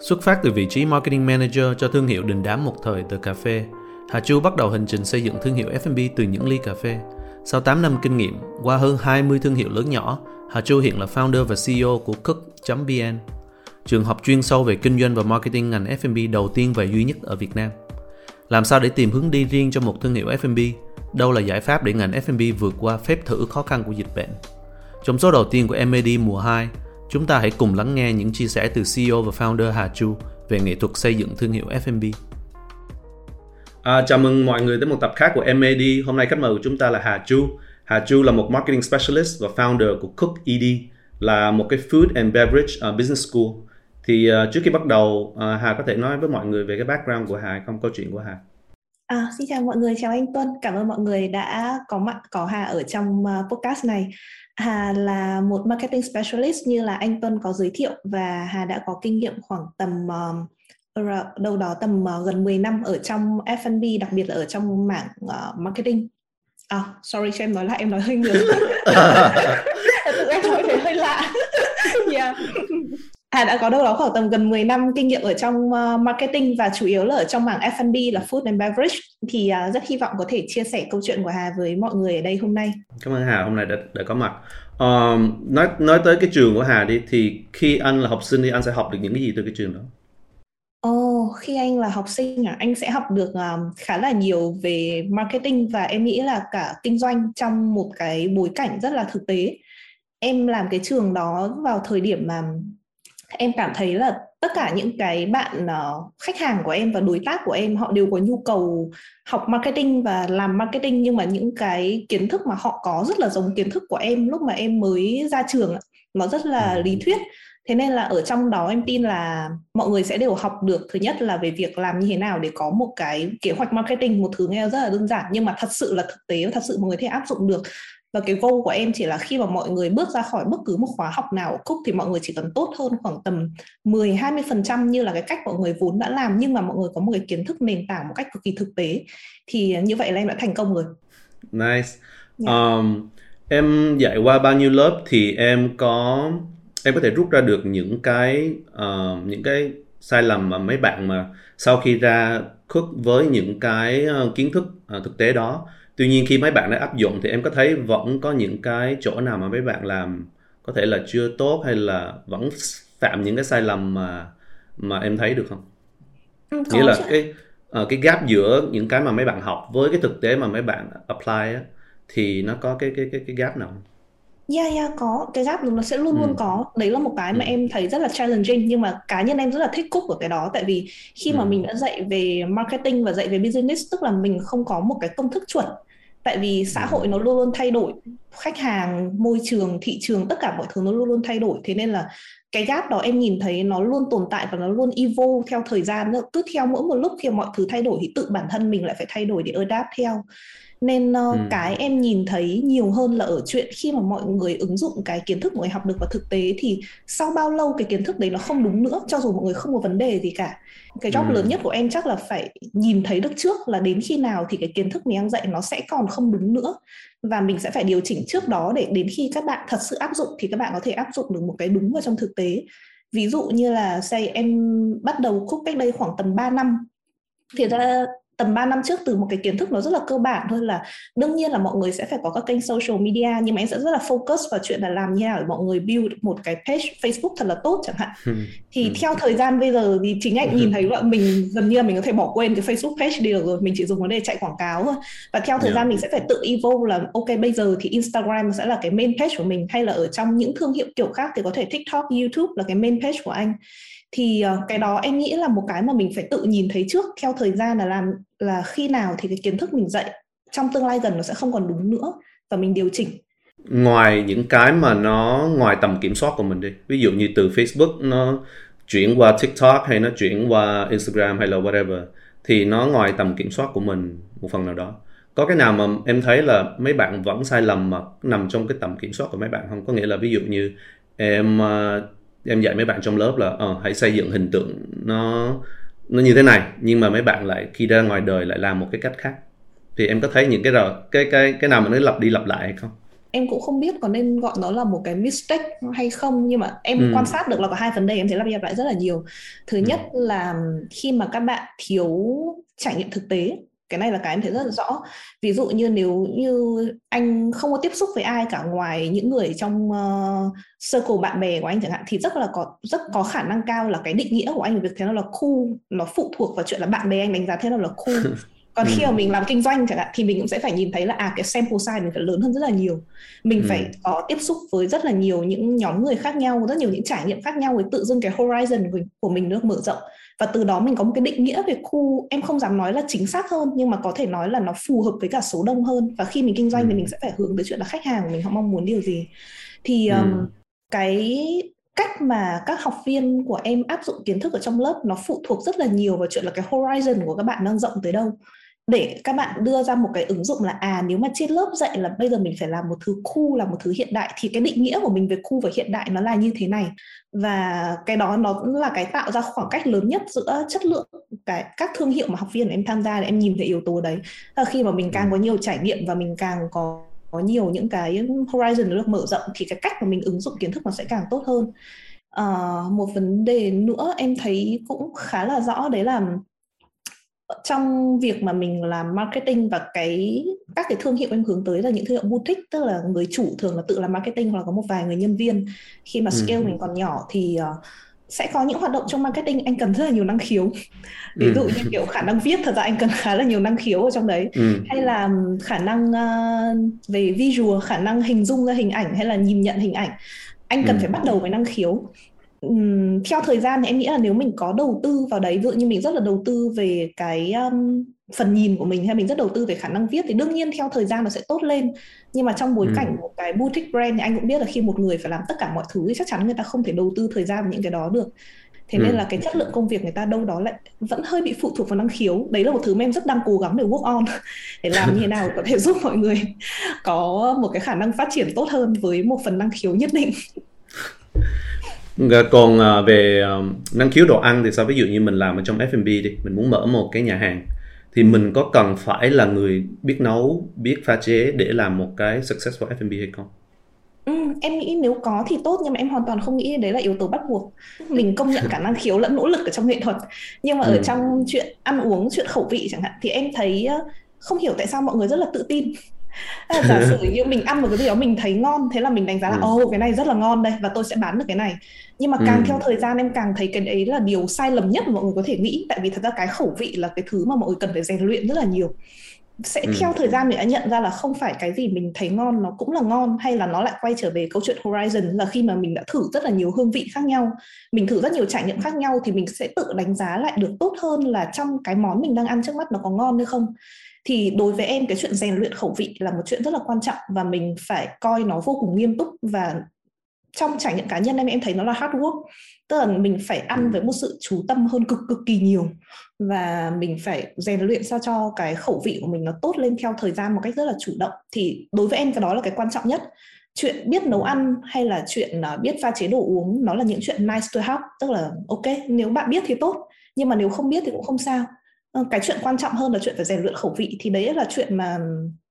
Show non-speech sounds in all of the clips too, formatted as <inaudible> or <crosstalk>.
Xuất phát từ vị trí Marketing Manager cho thương hiệu đình đám một thời từ cà phê, Hà Chu bắt đầu hành trình xây dựng thương hiệu F&B từ những ly cà phê. Sau 8 năm kinh nghiệm, qua hơn 20 thương hiệu lớn nhỏ, Hà Chu hiện là founder và CEO của Cook.vn, trường học chuyên sâu về kinh doanh và marketing ngành F&B đầu tiên và duy nhất ở Việt Nam. Làm sao để tìm hướng đi riêng cho một thương hiệu F&B? Đâu là giải pháp để ngành F&B vượt qua phép thử khó khăn của dịch bệnh? Trong số đầu tiên của MAD mùa 2, chúng ta hãy cùng lắng nghe những chia sẻ từ CEO và founder Hà Chu về nghệ thuật xây dựng thương hiệu F&B. À, chào mừng mọi người tới một tập khác của MAD. Hôm nay khách mời của chúng ta là Hà Chu. Hà Chu là một marketing specialist và founder của Cook ED, là một cái food and beverage uh, business school. Thì uh, trước khi bắt đầu, uh, Hà có thể nói với mọi người về cái background của Hà, không câu chuyện của Hà. À, xin chào mọi người, chào anh Tuân. Cảm ơn mọi người đã có mặt có Hà ở trong uh, podcast này. Hà là một marketing specialist như là anh Tuân có giới thiệu và Hà đã có kinh nghiệm khoảng tầm uh, đâu đó tầm uh, gần 10 năm ở trong F&B, đặc biệt là ở trong mảng marketing. À, sorry cho em nói lại, em nói hơi nhiều. <laughs> <laughs> em nói hơi lạ. yeah. Hà đã có đâu đó khoảng tầm gần 10 năm kinh nghiệm ở trong uh, marketing và chủ yếu là ở trong mảng F&B là food and beverage thì uh, rất hy vọng có thể chia sẻ câu chuyện của Hà với mọi người ở đây hôm nay. Cảm ơn Hà hôm nay đã đã có mặt. Um, nói nói tới cái trường của Hà đi thì khi anh là học sinh thì anh sẽ học được những cái gì từ cái trường đó? Ồ, oh, khi anh là học sinh à, anh sẽ học được um, khá là nhiều về marketing và em nghĩ là cả kinh doanh trong một cái bối cảnh rất là thực tế. Em làm cái trường đó vào thời điểm mà em cảm thấy là tất cả những cái bạn uh, khách hàng của em và đối tác của em họ đều có nhu cầu học marketing và làm marketing nhưng mà những cái kiến thức mà họ có rất là giống kiến thức của em lúc mà em mới ra trường nó rất là lý thuyết. Thế nên là ở trong đó em tin là mọi người sẽ đều học được thứ nhất là về việc làm như thế nào để có một cái kế hoạch marketing một thứ nghe rất là đơn giản nhưng mà thật sự là thực tế và thật sự mọi người thể áp dụng được và cái goal của em chỉ là khi mà mọi người bước ra khỏi bất cứ một khóa học nào ở Cook thì mọi người chỉ cần tốt hơn khoảng tầm 10 20% như là cái cách mọi người vốn đã làm nhưng mà mọi người có một cái kiến thức nền tảng một cách cực kỳ thực tế thì như vậy là em đã thành công rồi. Nice. Yeah. Dạ. Um, em dạy qua bao nhiêu lớp thì em có em có thể rút ra được những cái uh, những cái sai lầm mà mấy bạn mà sau khi ra Cook với những cái uh, kiến thức uh, thực tế đó tuy nhiên khi mấy bạn đã áp dụng thì em có thấy vẫn có những cái chỗ nào mà mấy bạn làm có thể là chưa tốt hay là vẫn phạm những cái sai lầm mà mà em thấy được không ừ, nghĩa là chứ. cái uh, cái gap giữa những cái mà mấy bạn học với cái thực tế mà mấy bạn apply á, thì nó có cái cái cái cái gap nào không? Yeah, yeah, có. Cái gap nó sẽ luôn luôn ừ. có. Đấy là một cái mà ừ. em thấy rất là challenging nhưng mà cá nhân em rất là thích cúc của cái đó tại vì khi mà ừ. mình đã dạy về marketing và dạy về business tức là mình không có một cái công thức chuẩn tại vì xã hội nó luôn luôn thay đổi, khách hàng, môi trường, thị trường, tất cả mọi thứ nó luôn luôn thay đổi. Thế nên là cái gap đó em nhìn thấy nó luôn tồn tại và nó luôn evolve theo thời gian nữa. Cứ theo mỗi một lúc khi mọi thứ thay đổi thì tự bản thân mình lại phải thay đổi để adapt theo nên uh, ừ. cái em nhìn thấy nhiều hơn là ở chuyện khi mà mọi người ứng dụng cái kiến thức mọi người học được vào thực tế thì sau bao lâu cái kiến thức đấy nó không đúng nữa cho dù mọi người không có vấn đề gì cả cái job ừ. lớn nhất của em chắc là phải nhìn thấy được trước là đến khi nào thì cái kiến thức mình đang dạy nó sẽ còn không đúng nữa và mình sẽ phải điều chỉnh trước đó để đến khi các bạn thật sự áp dụng thì các bạn có thể áp dụng được một cái đúng vào trong thực tế ví dụ như là say em bắt đầu cook cách đây khoảng tầm 3 năm thì ra tầm 3 năm trước từ một cái kiến thức nó rất là cơ bản thôi là đương nhiên là mọi người sẽ phải có các kênh social media nhưng mà em sẽ rất là focus vào chuyện là làm như nào để mọi người build một cái page Facebook thật là tốt chẳng hạn ừ. thì ừ. theo thời gian bây giờ thì chính anh nhìn thấy là mình gần như là mình có thể bỏ quên cái Facebook page đi được rồi mình chỉ dùng nó để chạy quảng cáo thôi và theo thời yeah. gian mình sẽ phải tự evolve là ok bây giờ thì Instagram sẽ là cái main page của mình hay là ở trong những thương hiệu kiểu khác thì có thể TikTok, YouTube là cái main page của anh thì ờ, cái đó em nghĩ là một cái mà mình phải tự nhìn thấy trước, theo thời gian là làm, là khi nào thì cái kiến thức mình dạy trong tương lai gần nó sẽ không còn đúng nữa và mình điều chỉnh. Ngoài những cái mà nó, ngoài tầm kiểm soát của mình đi, ví dụ như từ Facebook nó chuyển qua TikTok hay nó chuyển qua Instagram hay là whatever, thì nó ngoài tầm kiểm soát của mình một phần nào đó. Có cái nào mà em thấy là mấy bạn vẫn sai lầm mà nằm trong cái tầm kiểm soát của mấy bạn không? Có nghĩa là ví dụ như em ờ, em dạy mấy bạn trong lớp là uh, hãy xây dựng hình tượng nó nó như thế này nhưng mà mấy bạn lại khi ra ngoài đời lại làm một cái cách khác thì em có thấy những cái rồi cái cái cái nào mà nó lặp đi lặp lại hay không em cũng không biết có nên gọi nó là một cái mistake hay không nhưng mà em ừ. quan sát được là có hai vấn đề em thấy lặp đi lặp lại rất là nhiều thứ ừ. nhất là khi mà các bạn thiếu trải nghiệm thực tế cái này là cái em thấy rất là rõ. Ví dụ như nếu như anh không có tiếp xúc với ai cả ngoài những người trong uh, circle bạn bè của anh chẳng hạn thì rất là có rất có khả năng cao là cái định nghĩa của anh về việc thế nào là cool nó phụ thuộc vào chuyện là bạn bè anh đánh giá thế nào là cool. <laughs> Còn khi mà mình làm kinh doanh chẳng hạn thì mình cũng sẽ phải nhìn thấy là à cái sample size mình phải lớn hơn rất là nhiều. Mình ừ. phải có tiếp xúc với rất là nhiều những nhóm người khác nhau rất nhiều những trải nghiệm khác nhau với tự dưng cái horizon của, của mình được mở rộng và từ đó mình có một cái định nghĩa về khu em không dám nói là chính xác hơn nhưng mà có thể nói là nó phù hợp với cả số đông hơn và khi mình kinh doanh ừ. thì mình sẽ phải hướng tới chuyện là khách hàng của mình họ mong muốn điều gì thì ừ. um, cái cách mà các học viên của em áp dụng kiến thức ở trong lớp nó phụ thuộc rất là nhiều vào chuyện là cái horizon của các bạn đang rộng tới đâu để các bạn đưa ra một cái ứng dụng là à nếu mà trên lớp dạy là bây giờ mình phải làm một thứ khu là một thứ hiện đại thì cái định nghĩa của mình về khu và hiện đại nó là như thế này và cái đó nó là cái tạo ra khoảng cách lớn nhất giữa chất lượng cái các thương hiệu mà học viên em tham gia để em nhìn thấy yếu tố đấy. Là khi mà mình càng có nhiều trải nghiệm và mình càng có có nhiều những cái horizon được mở rộng thì cái cách mà mình ứng dụng kiến thức nó sẽ càng tốt hơn. À, một vấn đề nữa em thấy cũng khá là rõ đấy là trong việc mà mình làm marketing và cái các cái thương hiệu em hướng tới là những thương hiệu boutique tức là người chủ thường là tự làm marketing hoặc là có một vài người nhân viên khi mà scale ừ. mình còn nhỏ thì uh, sẽ có những hoạt động trong marketing anh cần rất là nhiều năng khiếu ví ừ. dụ như kiểu khả năng viết thật ra anh cần khá là nhiều năng khiếu ở trong đấy ừ. hay là khả năng uh, về visual khả năng hình dung ra hình ảnh hay là nhìn nhận hình ảnh anh cần ừ. phải bắt đầu với năng khiếu um, theo thời gian thì em nghĩ là nếu mình có đầu tư vào đấy ví dụ như mình rất là đầu tư về cái um, phần nhìn của mình hay mình rất đầu tư về khả năng viết thì đương nhiên theo thời gian nó sẽ tốt lên nhưng mà trong bối ừ. cảnh một cái boutique brand thì anh cũng biết là khi một người phải làm tất cả mọi thứ thì chắc chắn người ta không thể đầu tư thời gian vào những cái đó được thế ừ. nên là cái chất lượng công việc người ta đâu đó lại vẫn hơi bị phụ thuộc vào năng khiếu đấy là một thứ mà em rất đang cố gắng để work on <laughs> để làm như thế nào có thể <laughs> giúp mọi người có một cái khả năng phát triển tốt hơn với một phần năng khiếu nhất định <laughs> còn à, về à, năng khiếu đồ ăn thì sao? Ví dụ như mình làm ở trong F&B đi mình muốn mở một cái nhà hàng thì mình có cần phải là người biết nấu biết pha chế để làm một cái successful F&B hay không? Ừ, em nghĩ nếu có thì tốt nhưng mà em hoàn toàn không nghĩ đấy là yếu tố bắt buộc. Mình công nhận cả năng khiếu lẫn nỗ lực ở trong nghệ thuật. Nhưng mà ừ. ở trong chuyện ăn uống chuyện khẩu vị chẳng hạn thì em thấy không hiểu tại sao mọi người rất là tự tin giả sử <laughs> như mình ăn một cái gì đó mình thấy ngon thế là mình đánh giá là ồ ừ. oh, cái này rất là ngon đây và tôi sẽ bán được cái này nhưng mà càng ừ. theo thời gian em càng thấy cái đấy là điều sai lầm nhất mà mọi người có thể nghĩ tại vì thật ra cái khẩu vị là cái thứ mà mọi người cần phải rèn luyện rất là nhiều sẽ ừ. theo thời gian mình đã nhận ra là không phải cái gì mình thấy ngon nó cũng là ngon hay là nó lại quay trở về câu chuyện horizon là khi mà mình đã thử rất là nhiều hương vị khác nhau mình thử rất nhiều trải nghiệm khác nhau thì mình sẽ tự đánh giá lại được tốt hơn là trong cái món mình đang ăn trước mắt nó có ngon hay không thì đối với em, cái chuyện rèn luyện khẩu vị là một chuyện rất là quan trọng và mình phải coi nó vô cùng nghiêm túc và trong trải nghiệm cá nhân em em thấy nó là hard work. Tức là mình phải ăn với một sự chú tâm hơn cực cực kỳ nhiều và mình phải rèn luyện sao cho cái khẩu vị của mình nó tốt lên theo thời gian một cách rất là chủ động. Thì đối với em, cái đó là cái quan trọng nhất. Chuyện biết nấu ăn hay là chuyện à, biết pha chế đồ uống, nó là những chuyện nice to have. Tức là, ok, nếu bạn biết thì tốt, nhưng mà nếu không biết thì cũng không sao cái chuyện quan trọng hơn là chuyện phải rèn luyện khẩu vị thì đấy là chuyện mà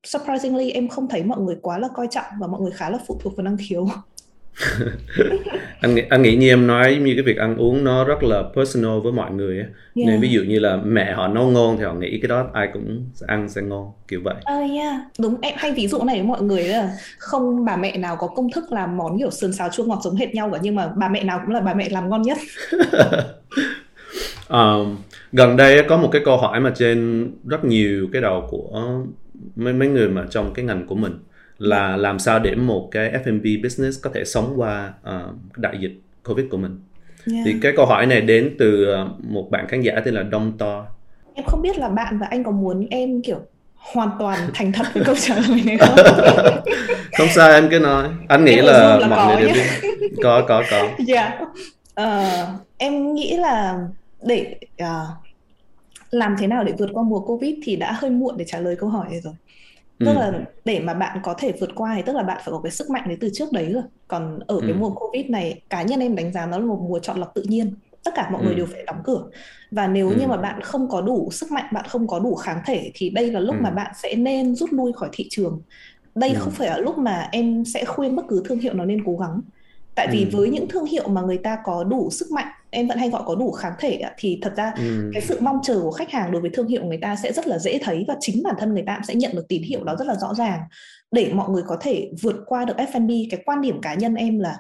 surprisingly em không thấy mọi người quá là coi trọng và mọi người khá là phụ thuộc vào năng khiếu <laughs> <laughs> anh nghĩ anh nghĩ như em nói như cái việc ăn uống nó rất là personal với mọi người yeah. nên ví dụ như là mẹ họ nấu ngon thì họ nghĩ cái đó ai cũng sẽ ăn sẽ ngon kiểu vậy. Ờ uh, yeah, đúng em hay ví dụ này với mọi người là không bà mẹ nào có công thức làm món kiểu sườn xào chua ngọt giống hệt nhau cả nhưng mà bà mẹ nào cũng là bà mẹ làm ngon nhất. <laughs> um, gần đây có một cái câu hỏi mà trên rất nhiều cái đầu của mấy mấy người mà trong cái ngành của mình là làm sao để một cái F&B business có thể sống qua uh, đại dịch Covid của mình. Yeah. Thì cái câu hỏi này đến từ uh, một bạn khán giả tên là Đông To. Em không biết là bạn và anh có muốn em kiểu hoàn toàn <laughs> thành thật với câu trả lời này không <laughs> không sao em cứ nói anh nghĩ em là, là mọi người đều biết có có có <laughs> yeah. uh, em nghĩ là để uh, làm thế nào để vượt qua mùa covid thì đã hơi muộn để trả lời câu hỏi này rồi tức ừ. là để mà bạn có thể vượt qua thì tức là bạn phải có cái sức mạnh đấy từ trước đấy rồi còn ở ừ. cái mùa covid này cá nhân em đánh giá nó là một mùa chọn lọc tự nhiên tất cả mọi ừ. người đều phải đóng cửa và nếu ừ. như mà bạn không có đủ sức mạnh bạn không có đủ kháng thể thì đây là lúc ừ. mà bạn sẽ nên rút lui khỏi thị trường đây ừ. không phải là lúc mà em sẽ khuyên bất cứ thương hiệu nào nên cố gắng tại vì ừ. với những thương hiệu mà người ta có đủ sức mạnh em vẫn hay gọi có đủ kháng thể thì thật ra ừ. cái sự mong chờ của khách hàng đối với thương hiệu người ta sẽ rất là dễ thấy và chính bản thân người ta sẽ nhận được tín hiệu đó rất là rõ ràng để mọi người có thể vượt qua được F&B cái quan điểm cá nhân em là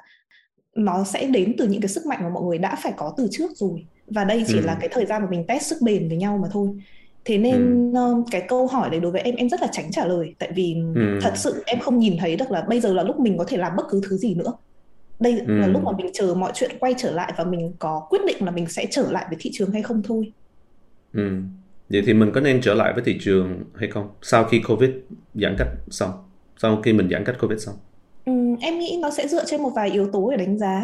nó sẽ đến từ những cái sức mạnh mà mọi người đã phải có từ trước rồi và đây chỉ ừ. là cái thời gian mà mình test sức bền với nhau mà thôi thế nên ừ. cái câu hỏi đấy đối với em em rất là tránh trả lời tại vì ừ. thật sự em không nhìn thấy được là bây giờ là lúc mình có thể làm bất cứ thứ gì nữa đây ừ. là lúc mà mình chờ mọi chuyện quay trở lại và mình có quyết định là mình sẽ trở lại với thị trường hay không thôi. Ừ. vậy thì mình có nên trở lại với thị trường hay không? Sau khi covid giãn cách xong? Sau khi mình giãn cách covid xong? Ừ, em nghĩ nó sẽ dựa trên một vài yếu tố để đánh giá.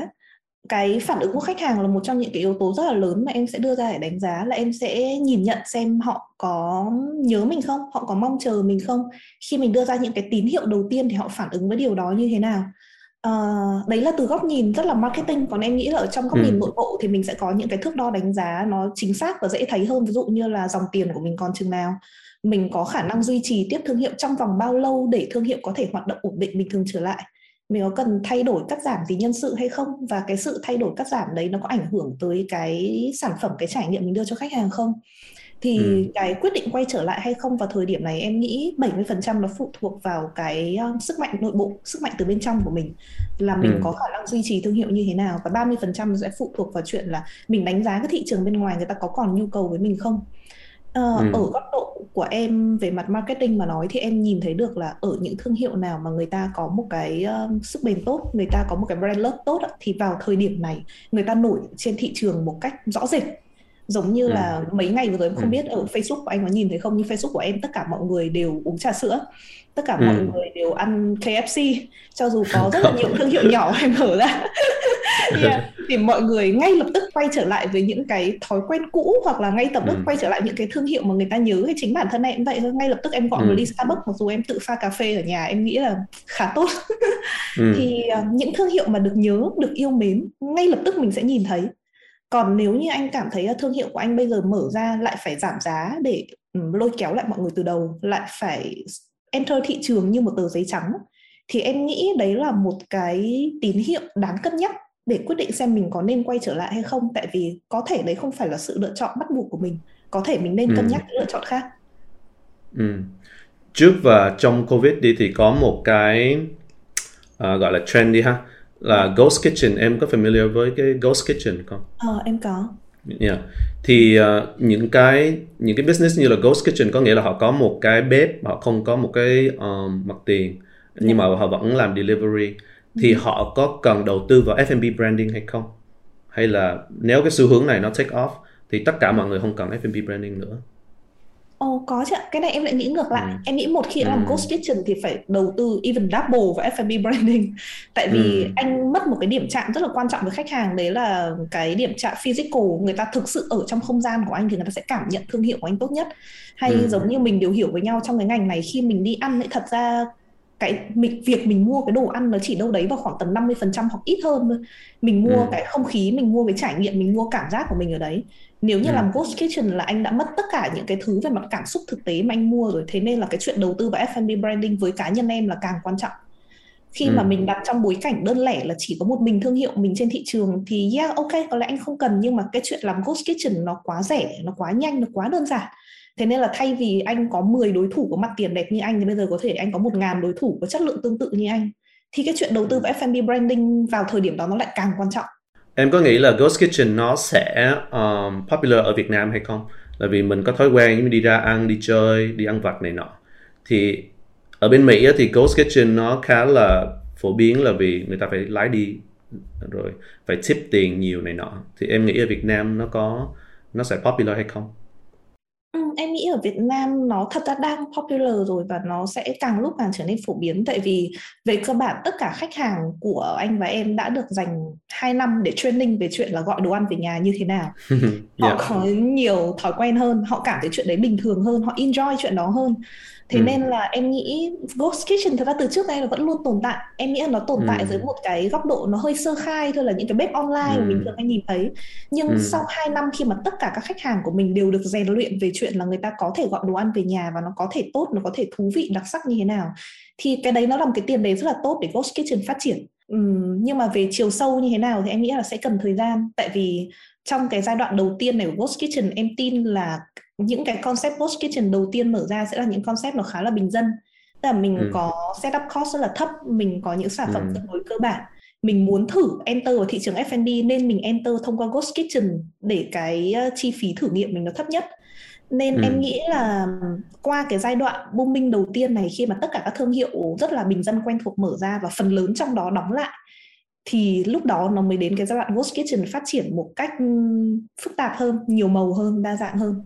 Cái phản ứng của khách hàng là một trong những cái yếu tố rất là lớn mà em sẽ đưa ra để đánh giá là em sẽ nhìn nhận xem họ có nhớ mình không? Họ có mong chờ mình không? Khi mình đưa ra những cái tín hiệu đầu tiên thì họ phản ứng với điều đó như thế nào Uh, đấy là từ góc nhìn rất là marketing. Còn em nghĩ là ở trong góc ừ. nhìn nội bộ thì mình sẽ có những cái thước đo đánh giá nó chính xác và dễ thấy hơn. Ví dụ như là dòng tiền của mình còn chừng nào. Mình có khả năng duy trì tiếp thương hiệu trong vòng bao lâu để thương hiệu có thể hoạt động ổn định bình thường trở lại? Mình có cần thay đổi cắt giảm gì nhân sự hay không? Và cái sự thay đổi cắt giảm đấy nó có ảnh hưởng tới cái sản phẩm cái trải nghiệm mình đưa cho khách hàng không thì ừ. cái quyết định quay trở lại hay không vào thời điểm này em nghĩ 70% nó phụ thuộc vào cái uh, sức mạnh nội bộ, sức mạnh từ bên trong của mình là mình ừ. có khả năng duy trì thương hiệu như thế nào và 30% sẽ phụ thuộc vào chuyện là mình đánh giá cái thị trường bên ngoài người ta có còn nhu cầu với mình không. Uh, ừ. ở góc độ của em về mặt marketing mà nói thì em nhìn thấy được là ở những thương hiệu nào mà người ta có một cái uh, sức bền tốt, người ta có một cái brand love tốt thì vào thời điểm này người ta nổi trên thị trường một cách rõ rệt giống như ừ. là mấy ngày vừa rồi em không ừ. biết ở Facebook của anh có nhìn thấy không nhưng Facebook của em tất cả mọi người đều uống trà sữa tất cả ừ. mọi người đều ăn KFC cho dù có rất là <laughs> nhiều thương hiệu nhỏ <laughs> em mở ra yeah. thì mọi người ngay lập tức quay trở lại với những cái thói quen cũ hoặc là ngay lập tức ừ. quay trở lại những cái thương hiệu mà người ta nhớ hay chính bản thân em vậy thôi ngay lập tức em gọi ừ. một ly Starbucks mặc dù em tự pha cà phê ở nhà em nghĩ là khá tốt ừ. <laughs> thì uh, những thương hiệu mà được nhớ được yêu mến ngay lập tức mình sẽ nhìn thấy còn nếu như anh cảm thấy thương hiệu của anh bây giờ mở ra lại phải giảm giá để lôi kéo lại mọi người từ đầu lại phải enter thị trường như một tờ giấy trắng thì em nghĩ đấy là một cái tín hiệu đáng cân nhắc để quyết định xem mình có nên quay trở lại hay không tại vì có thể đấy không phải là sự lựa chọn bắt buộc của mình có thể mình nên cân ừ. nhắc lựa chọn khác ừ. trước và trong covid đi thì có một cái uh, gọi là trend đi ha là Ghost Kitchen em có familiar với cái Ghost Kitchen không? Ờ em có. Yeah. Thì uh, những cái những cái business như là Ghost Kitchen có nghĩa là họ có một cái bếp, họ không có một cái um, mặt tiền yeah. nhưng mà họ vẫn làm delivery thì ừ. họ có cần đầu tư vào F&B branding hay không? Hay là nếu cái xu hướng này nó take off thì tất cả mọi người không cần F&B branding nữa? Ồ có chứ Cái này em lại nghĩ ngược lại. Ừ. Em nghĩ một khi ừ. làm Ghost Kitchen thì phải đầu tư even double vào F&B <laughs> branding. Tại vì ừ. anh mất một cái điểm chạm rất là quan trọng với khách hàng đấy là cái điểm chạm physical. Người ta thực sự ở trong không gian của anh thì người ta sẽ cảm nhận thương hiệu của anh tốt nhất. Hay ừ. giống như mình đều hiểu với nhau trong cái ngành này khi mình đi ăn ấy thật ra cái mình việc mình mua cái đồ ăn nó chỉ đâu đấy vào khoảng tầm 50% hoặc ít hơn thôi. Mình mua ừ. cái không khí, mình mua cái trải nghiệm, mình mua cảm giác của mình ở đấy nếu như ừ. làm ghost kitchen là anh đã mất tất cả những cái thứ về mặt cảm xúc thực tế mà anh mua rồi thế nên là cái chuyện đầu tư vào F&B branding với cá nhân em là càng quan trọng khi ừ. mà mình đặt trong bối cảnh đơn lẻ là chỉ có một mình thương hiệu mình trên thị trường thì yeah ok có lẽ anh không cần nhưng mà cái chuyện làm ghost kitchen nó quá rẻ nó quá nhanh nó quá đơn giản thế nên là thay vì anh có 10 đối thủ có mặt tiền đẹp như anh thì bây giờ có thể anh có một ngàn đối thủ có chất lượng tương tự như anh thì cái chuyện đầu tư vào F&B branding vào thời điểm đó nó lại càng quan trọng Em có nghĩ là Ghost Kitchen nó sẽ um, popular ở Việt Nam hay không? Là vì mình có thói quen như đi ra ăn, đi chơi, đi ăn vặt này nọ. Thì ở bên Mỹ thì Ghost Kitchen nó khá là phổ biến là vì người ta phải lái đi rồi phải tip tiền nhiều này nọ. Thì em nghĩ ở Việt Nam nó có nó sẽ popular hay không? Ừ, em nghĩ ở Việt Nam nó thật ra đang popular rồi và nó sẽ càng lúc càng trở nên phổ biến tại vì về cơ bản tất cả khách hàng của anh và em đã được dành 2 năm để training về chuyện là gọi đồ ăn về nhà như thế nào. <laughs> Họ yeah. có nhiều thói quen hơn, họ cảm thấy chuyện đấy bình thường hơn, họ enjoy chuyện đó hơn thế ừ. nên là em nghĩ ghost kitchen thật ra từ trước đây là vẫn luôn tồn tại em nghĩ là nó tồn tại ừ. dưới một cái góc độ nó hơi sơ khai thôi là những cái bếp online ừ. mà mình thường hay nhìn thấy nhưng ừ. sau 2 năm khi mà tất cả các khách hàng của mình đều được rèn luyện về chuyện là người ta có thể gọi đồ ăn về nhà và nó có thể tốt nó có thể thú vị đặc sắc như thế nào thì cái đấy nó là một cái tiền đề rất là tốt để ghost kitchen phát triển ừ, nhưng mà về chiều sâu như thế nào thì em nghĩ là sẽ cần thời gian tại vì trong cái giai đoạn đầu tiên này của Ghost Kitchen em tin là những cái concept Ghost Kitchen đầu tiên mở ra sẽ là những concept nó khá là bình dân tức là mình ừ. có setup cost rất là thấp mình có những sản phẩm ừ. tương đối cơ bản mình muốn thử enter vào thị trường F&B nên mình enter thông qua Ghost Kitchen để cái ờ, chi phí thử nghiệm mình nó thấp nhất nên ừ. em nghĩ là qua cái giai đoạn booming đầu tiên này khi mà tất cả các thương hiệu rất là bình dân quen thuộc mở ra và phần lớn trong đó đóng lại thì lúc đó nó mới đến cái giai đoạn Ghost Kitchen phát triển một cách phức tạp hơn, nhiều màu hơn, đa dạng hơn.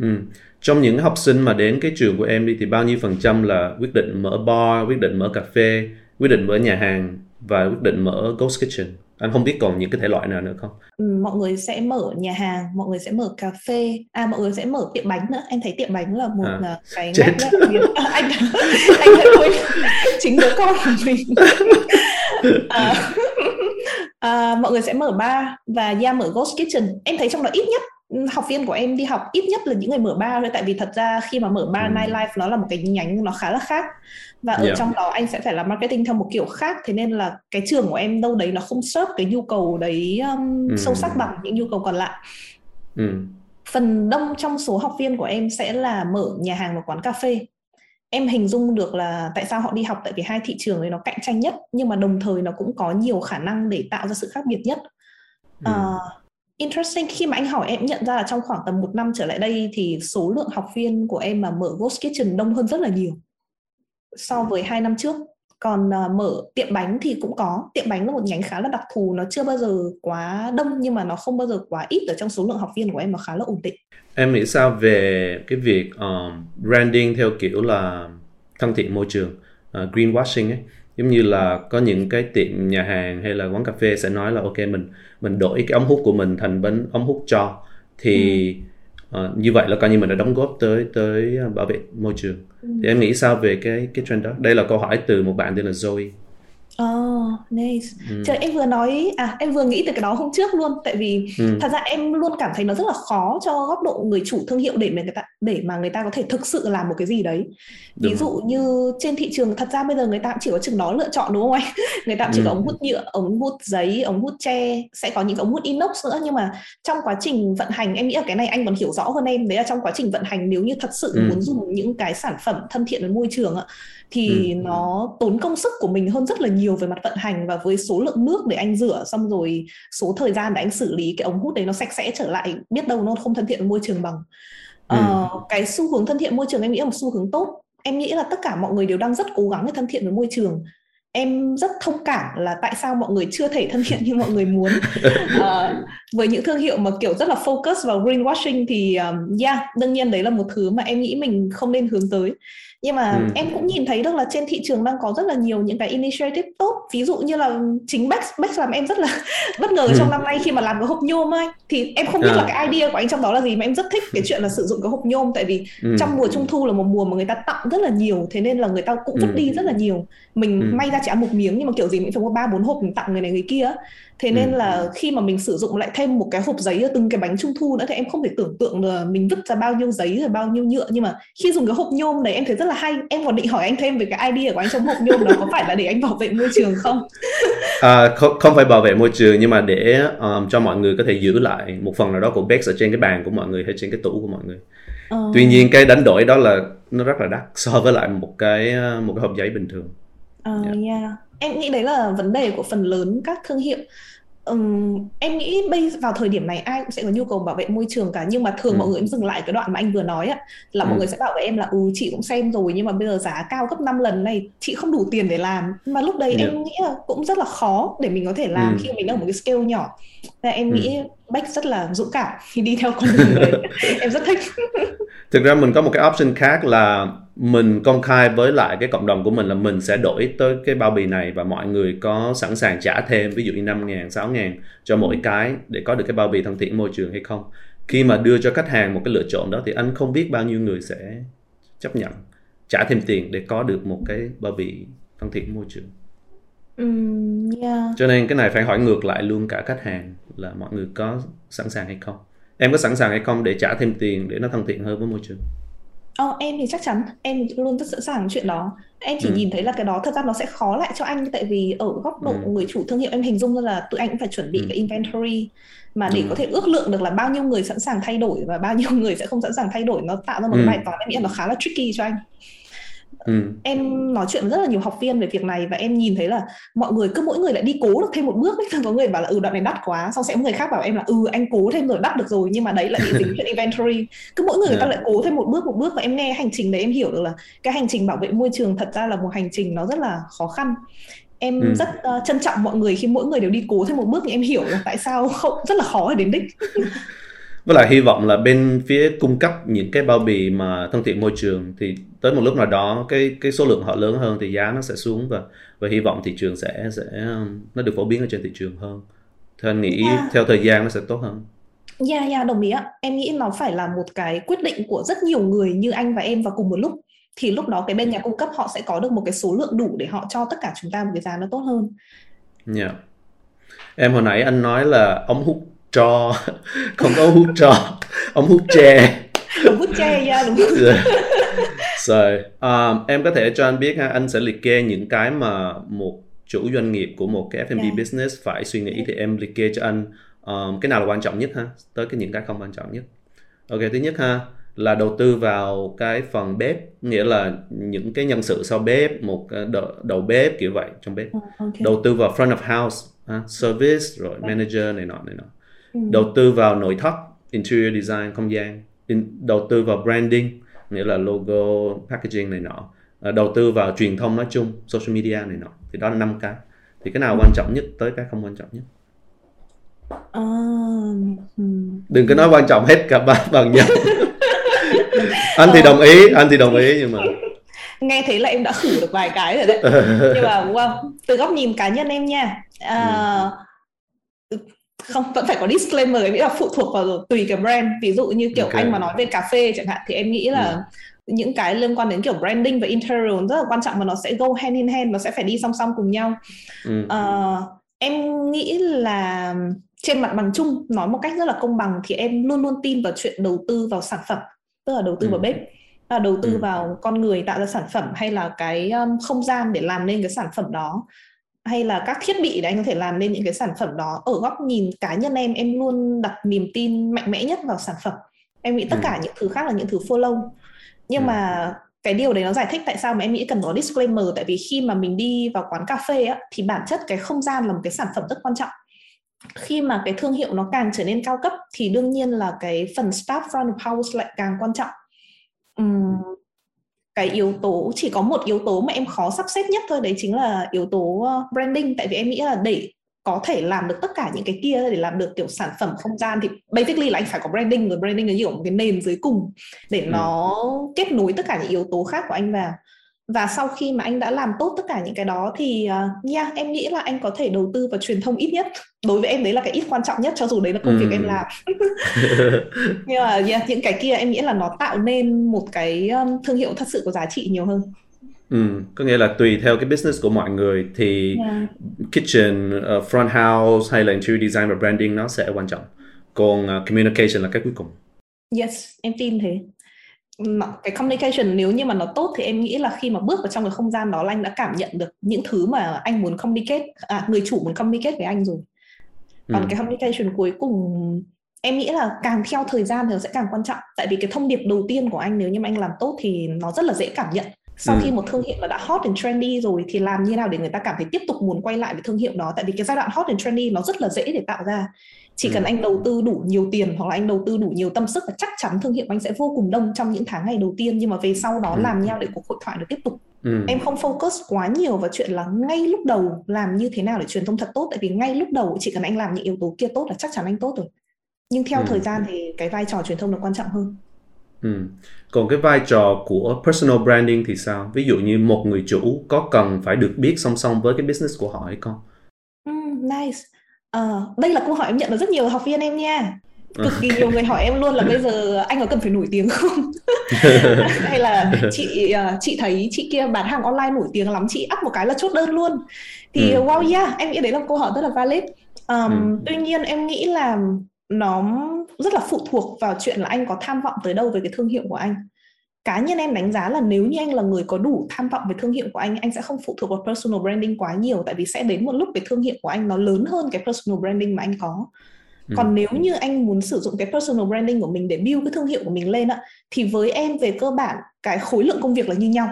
Ừ. Trong những học sinh mà đến cái trường của em đi thì bao nhiêu phần trăm là quyết định mở bar, quyết định mở cà phê, quyết định mở nhà hàng và quyết định mở Ghost Kitchen? Anh không biết còn những cái thể loại nào nữa không? Ừ, mọi người sẽ mở nhà hàng, mọi người sẽ mở cà phê, à mọi người sẽ mở tiệm bánh nữa. Em thấy tiệm bánh là một à, cái chết. À, anh anh đã quên chính đứa con của mình. <laughs> à, <laughs> à, mọi người sẽ mở bar và yeah mở ghost kitchen. Em thấy trong đó ít nhất học viên của em đi học ít nhất là những người mở bar thôi tại vì thật ra khi mà mở bar ừ. nightlife nó là một cái nhánh nó khá là khác và ở yeah. trong đó anh sẽ phải làm marketing theo một kiểu khác thế nên là cái trường của em đâu đấy nó không serve cái nhu cầu đấy um, ừ. sâu sắc bằng những nhu cầu còn lại ừ. phần đông trong số học viên của em sẽ là mở nhà hàng và quán cà phê em hình dung được là tại sao họ đi học tại vì hai thị trường ấy nó cạnh tranh nhất nhưng mà đồng thời nó cũng có nhiều khả năng để tạo ra sự khác biệt nhất ừ. uh, interesting khi mà anh hỏi em nhận ra là trong khoảng tầm một năm trở lại đây thì số lượng học viên của em mà mở Ghost Kitchen đông hơn rất là nhiều so với hai năm trước. Còn uh, mở tiệm bánh thì cũng có. Tiệm bánh là một nhánh khá là đặc thù nó chưa bao giờ quá đông nhưng mà nó không bao giờ quá ít ở trong số lượng học viên của em mà khá là ổn định. Em nghĩ sao về cái việc um, branding theo kiểu là thân thiện môi trường uh, greenwashing ấy giống như là có những cái tiệm nhà hàng hay là quán cà phê sẽ nói là ok mình mình đổi cái ống hút của mình thành bánh ống hút cho thì ừ. uh, như vậy là coi như mình đã đóng góp tới tới bảo vệ môi trường ừ. thì em nghĩ sao về cái cái trend đó đây là câu hỏi từ một bạn tên là Zoe Oh, nice. Ừ. Trời em vừa nói à em vừa nghĩ từ cái đó hôm trước luôn tại vì ừ. thật ra em luôn cảm thấy nó rất là khó cho góc độ người chủ thương hiệu để mà người ta để mà người ta có thể thực sự làm một cái gì đấy. Ví dụ như trên thị trường thật ra bây giờ người ta chỉ có chừng đó lựa chọn đúng không anh? <laughs> Người ta chỉ ừ. có ống hút nhựa, ống hút giấy, ống hút tre, sẽ có những ống hút inox nữa nhưng mà trong quá trình vận hành em nghĩ là cái này anh còn hiểu rõ hơn em đấy là trong quá trình vận hành nếu như thật sự ừ. muốn dùng những cái sản phẩm thân thiện với môi trường ạ thì ừ. nó tốn công sức của mình hơn rất là nhiều về mặt vận hành và với số lượng nước để anh rửa xong rồi số thời gian để anh xử lý cái ống hút đấy nó sạch sẽ trở lại biết đâu nó không thân thiện với môi trường bằng ừ. ờ, cái xu hướng thân thiện môi trường em nghĩ là một xu hướng tốt em nghĩ là tất cả mọi người đều đang rất cố gắng để thân thiện với môi trường em rất thông cảm là tại sao mọi người chưa thể thân thiện như mọi người muốn uh, <laughs> với những thương hiệu mà kiểu rất là focus vào greenwashing thì um, yeah đương nhiên đấy là một thứ mà em nghĩ mình không nên hướng tới nhưng mà ừ. em cũng nhìn thấy được là trên thị trường đang có rất là nhiều những cái initiative tốt ví dụ như là chính Bex Bex làm em rất là <laughs> bất ngờ ừ. trong năm nay khi mà làm cái hộp nhôm ấy thì em không biết à. là cái idea của anh trong đó là gì mà em rất thích cái chuyện là sử dụng cái hộp nhôm tại vì ừ. trong mùa trung thu là một mùa mà người ta tặng rất là nhiều thế nên là người ta cũng vứt ừ. đi rất là nhiều mình ừ. may ra chỉ ăn một miếng nhưng mà kiểu gì mình phải có ba bốn hộp mình tặng người này người kia thế nên ừ. là khi mà mình sử dụng lại thêm một cái hộp giấy từng cái bánh trung thu nữa thì em không thể tưởng tượng là mình vứt ra bao nhiêu giấy rồi bao nhiêu nhựa. Nhưng mà khi dùng cái hộp nhôm đấy em thấy rất là hay. Em còn định hỏi anh thêm về cái idea của anh trong hộp nhôm đó có phải là để anh bảo vệ môi trường không? <laughs> À, không không phải bảo vệ môi trường nhưng mà để um, cho mọi người có thể giữ lại một phần nào đó của Bex ở trên cái bàn của mọi người hay trên cái tủ của mọi người. Ờ. tuy nhiên cái đánh đổi đó là nó rất là đắt so với lại một cái một cái hộp giấy bình thường ờ, yeah. Yeah. em nghĩ đấy là vấn đề của phần lớn các thương hiệu Um, em nghĩ bây vào thời điểm này ai cũng sẽ có nhu cầu bảo vệ môi trường cả nhưng mà thường ừ. mọi người cũng dừng lại cái đoạn mà anh vừa nói á là ừ. mọi người sẽ bảo với em là ừ chị cũng xem rồi nhưng mà bây giờ giá cao gấp 5 lần này chị không đủ tiền để làm mà lúc đấy yeah. em nghĩ là cũng rất là khó để mình có thể làm ừ. khi mình ở một cái scale nhỏ nên em ừ. nghĩ Bách rất là dũng cảm khi đi theo con đường đấy <laughs> em rất thích thực ra mình có một cái option khác là mình công khai với lại cái cộng đồng của mình là mình sẽ đổi tới cái bao bì này và mọi người có sẵn sàng trả thêm ví dụ như 5 ngàn, 6 ngàn cho mỗi cái để có được cái bao bì thân thiện môi trường hay không. Khi mà đưa cho khách hàng một cái lựa chọn đó thì anh không biết bao nhiêu người sẽ chấp nhận trả thêm tiền để có được một cái bao bì thân thiện môi trường. Um, yeah. cho nên cái này phải hỏi ngược lại luôn cả khách hàng là mọi người có sẵn sàng hay không. Em có sẵn sàng hay không để trả thêm tiền để nó thân thiện hơn với môi trường Ờ, em thì chắc chắn em luôn rất sẵn sàng chuyện đó em chỉ Ừ. nhìn thấy là cái đó thật ra nó sẽ khó lại cho anh tại vì ở góc độ Ừ. người chủ thương hiệu em hình dung ra là tụi anh cũng phải chuẩn bị Ừ. cái inventory mà để Ừ. có thể ước lượng được là bao nhiêu người sẵn sàng thay đổi và bao nhiêu <laughs> người sẽ không sẵn sàng thay đổi nó tạo ra một Ừ. cái bài toán em nghĩ là nó khá là tricky cho anh ừ. em nói chuyện với rất là nhiều học viên về việc này và em nhìn thấy là mọi người cứ mỗi người lại đi cố được thêm một bước ấy. <laughs> có người bảo là ừ đoạn này đắt quá xong sẽ có người khác bảo em là ừ anh cố thêm rồi đắt được rồi nhưng mà đấy lại bị dính chuyện inventory cứ mỗi người người ta Yeah. lại cố thêm một bước một bước và em nghe hành trình đấy em hiểu được là cái hành trình bảo vệ môi trường thật ra là một hành trình nó rất là khó khăn em Ừ. rất ờ, trân trọng mọi người khi mỗi người đều đi cố thêm một bước nhưng em hiểu là tại sao <laughs> không rất là khó để đến đích với lại hy vọng là bên phía cung cấp những cái bao bì mà thân thiện môi trường thì tới một lúc nào đó cái cái số lượng họ lớn hơn thì giá nó sẽ xuống và và hy vọng thị trường sẽ sẽ nó được phổ biến ở trên thị trường hơn thì anh nghĩ Yeah. theo thời gian nó sẽ tốt hơn Yeah, yeah, đồng ý ạ. Em nghĩ nó phải là một cái quyết định của rất nhiều người như anh và em vào cùng một lúc. Thì lúc đó cái bên nhà cung cấp họ sẽ có được một cái số lượng đủ để họ cho tất cả chúng ta một cái giá nó tốt hơn. Dạ. Em hồi nãy anh nói là ống hút tro không có hút tro ống hút tre Đúng hút che, yeah, đúng. rồi um, em có thể cho anh biết ha anh sẽ liệt kê những cái mà một chủ doanh nghiệp của một cái F&B Yeah. business phải suy nghĩ thì em liệt kê cho anh um, cái nào là quan trọng nhất ha tới cái những cái không quan trọng nhất ok thứ nhất ha là đầu tư vào cái phần bếp nghĩa là những cái nhân sự sau bếp một đầu, đầu bếp kiểu vậy trong bếp Ok. đầu tư vào front of house ha, service rồi manager này nọ này nọ. Đầu tư vào nội thất interior design không gian. Đầu tư vào branding nghĩa là logo packaging này nọ. À, đầu tư vào truyền thông nói chung social media này nọ. Thì đó là năm cái. Thì cái nào quan trọng nhất tới cái không quan trọng nhất? À, hmm. đừng có nói quan trọng hết cả ba bằng nhau. <laughs> Anh thì đồng ý anh thì đồng ý nhưng mà <laughs> Nghe thấy là em đã khử được vài cái rồi đấy. Nhưng mà wow, từ góc nhìn cá nhân em nha. À, không vẫn phải có disclaimer em nghĩ là phụ thuộc vào tùy cái brand ví dụ như kiểu Ok. anh mà nói về cà phê chẳng hạn thì em nghĩ là những cái liên quan đến kiểu branding và interior rất là quan trọng mà nó sẽ go hand in hand nó sẽ phải đi song song cùng nhau ừ. Ờ, em nghĩ là trên mặt bằng chung nói một cách rất là công bằng thì em luôn luôn tin vào chuyện đầu tư vào sản phẩm tức là đầu tư Ừ. vào bếp là đầu tư Ừ. vào con người tạo ra sản phẩm hay là cái um, không gian để làm nên cái sản phẩm đó hay là các thiết bị để anh có thể làm nên những cái sản phẩm đó ở góc nhìn cá nhân em em luôn đặt niềm tin mạnh mẽ nhất vào sản phẩm. Em nghĩ tất Ừ. cả những thứ khác là những thứ follow. Nhưng Ừ. mà cái điều đấy nó giải thích tại sao mà em nghĩ cần có disclaimer tại vì khi mà mình đi vào quán cà phê á, thì bản chất cái không gian là một cái sản phẩm rất quan trọng. Khi mà cái thương hiệu nó càng trở nên cao cấp thì đương nhiên là cái phần staff front of house lại càng quan trọng. Ừm, cái yếu tố chỉ có một yếu tố mà em khó sắp xếp nhất thôi đấy chính là yếu tố uh, branding. Tại vì em nghĩ là để có thể làm được tất cả những cái kia để làm được kiểu sản phẩm không gian thì basically là anh phải có branding rồi branding là kiểu một cái nền dưới cùng để nó kết nối tất cả những yếu tố khác của anh vào và sau khi mà anh đã làm tốt tất cả những cái đó thì uh, yeah, em nghĩ là anh có thể đầu tư vào truyền thông ít nhất đối với em đấy là cái ít quan trọng nhất cho dù đấy là công việc Ừ. em làm <laughs> nhưng mà yeah, những cái kia em nghĩ là nó tạo nên một cái thương hiệu thật sự có giá trị nhiều hơn Ừ. có nghĩa là tùy theo cái business của mọi người thì yeah. kitchen, uh, front house hay là interior design và branding nó sẽ quan trọng. Còn uh, communication là cái cuối cùng. Yes, em tin thế. Nó- Cái communication nếu như mà nó tốt thì em nghĩ là khi mà bước vào trong cái không gian đó là anh đã cảm nhận được những thứ mà anh muốn communicate, à, người chủ muốn communicate với anh rồi. Còn Ừ. cái communication cuối cùng em nghĩ là càng theo thời gian thì nó sẽ càng quan trọng. Tại vì cái thông điệp đầu tiên của anh nếu như mà anh làm tốt thì nó rất là dễ cảm nhận. Sau Ừ. khi một thương hiệu là đã hot and trendy rồi thì làm như nào để người ta cảm thấy tiếp tục muốn quay lại với thương hiệu đó. Tại vì cái giai đoạn hot and trendy nó rất là dễ để tạo ra. Chỉ Ừ. cần anh đầu tư đủ nhiều tiền hoặc là anh đầu tư đủ nhiều tâm sức là chắc chắn thương hiệu anh sẽ vô cùng đông trong những tháng ngày đầu tiên nhưng mà về sau đó Ừ. làm nhau để cuộc hội thoại được tiếp tục. Ừ. Em không focus quá nhiều vào chuyện là ngay lúc đầu làm như thế nào để truyền thông thật tốt tại vì ngay lúc đầu chỉ cần anh làm những yếu tố kia tốt là chắc chắn anh tốt rồi. Nhưng theo Ừ. thời gian thì cái vai trò truyền thông nó quan trọng hơn. Ừ. Còn cái vai trò của personal branding thì sao? Ví dụ như một người chủ có cần phải được biết song song với cái business của họ hay không? Mm, nice. Uh, đây là câu hỏi em nhận được rất nhiều học viên em nha. Cực kỳ nhiều người hỏi em luôn là bây giờ anh có cần phải nổi tiếng không? <laughs> Hay là chị uh, chị thấy chị kia bán hàng online nổi tiếng lắm, chị up một cái là chốt đơn luôn. Thì ừ. wow yeah, em nghĩ đấy là một câu hỏi rất là valid. Um, ừ. Tuy nhiên em nghĩ là nó rất là phụ thuộc vào chuyện là anh có tham vọng tới đâu về cái thương hiệu của anh cá nhân em đánh giá là nếu như anh là người có đủ tham vọng về thương hiệu của anh anh sẽ không phụ thuộc vào personal branding quá nhiều tại vì sẽ đến một lúc cái thương hiệu của anh nó lớn hơn cái personal branding mà anh có ừ. còn nếu như anh muốn sử dụng cái personal branding của mình để build cái thương hiệu của mình lên á thì với em về cơ bản cái khối lượng công việc là như nhau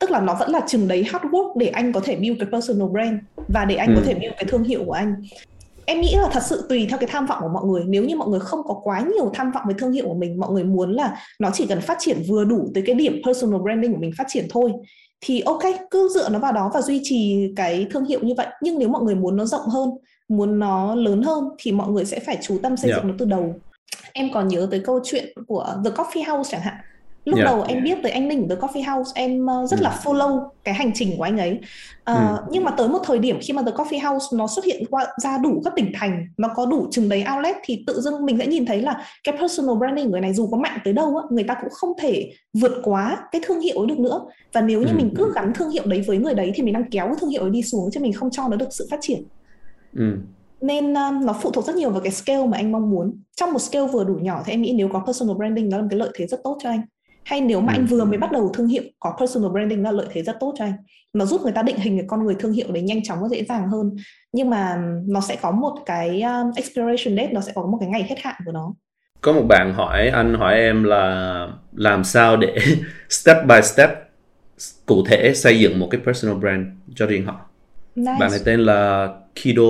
tức là nó vẫn là chừng đấy hard work để anh có thể build cái personal brand và để anh ừ. có thể build cái thương hiệu của anh em nghĩ là thật sự tùy theo cái tham vọng của mọi người. Nếu như mọi người không có quá nhiều tham vọng về thương hiệu của mình mọi người muốn là nó chỉ cần phát triển vừa đủ tới cái điểm personal branding của mình phát triển thôi thì ok cứ dựa nó vào đó và duy trì cái thương hiệu như vậy. Nhưng nếu mọi người muốn nó rộng hơn muốn nó lớn hơn thì mọi người sẽ phải chú tâm xây dựng yeah. nó từ đầu. Em còn nhớ tới câu chuyện của The Coffee House chẳng hạn lúc yeah. đầu em biết tới anh Ninh từ Coffee House em uh, rất ừ. là follow cái hành trình của anh ấy uh, ừ. nhưng mà tới một thời điểm khi mà The Coffee House nó xuất hiện qua ra đủ các tỉnh thành nó có đủ chừng đấy outlet thì tự dưng mình sẽ nhìn thấy là cái personal branding người này dù có mạnh tới đâu á người ta cũng không thể vượt quá cái thương hiệu ấy được nữa và nếu như ừ. mình cứ gắn thương hiệu đấy với người đấy thì mình đang kéo cái thương hiệu ấy đi xuống chứ mình không cho nó được sự phát triển ừ nên um, nó phụ thuộc rất nhiều vào cái scale mà anh mong muốn trong một scale vừa đủ nhỏ thì em nghĩ nếu có personal branding nó là một cái lợi thế rất tốt cho anh hay nếu mà ừ. anh vừa mới bắt đầu thương hiệu có personal branding là lợi thế rất tốt cho anh nó giúp người ta định hình cái con người thương hiệu đấy nhanh chóng và dễ dàng hơn nhưng mà nó sẽ có một cái um, expiration date nó sẽ có một cái ngày hết hạn của nó có một bạn hỏi anh hỏi em là làm sao để <laughs> step by step cụ thể xây dựng một cái personal brand cho riêng họ nice. bạn này tên là Kido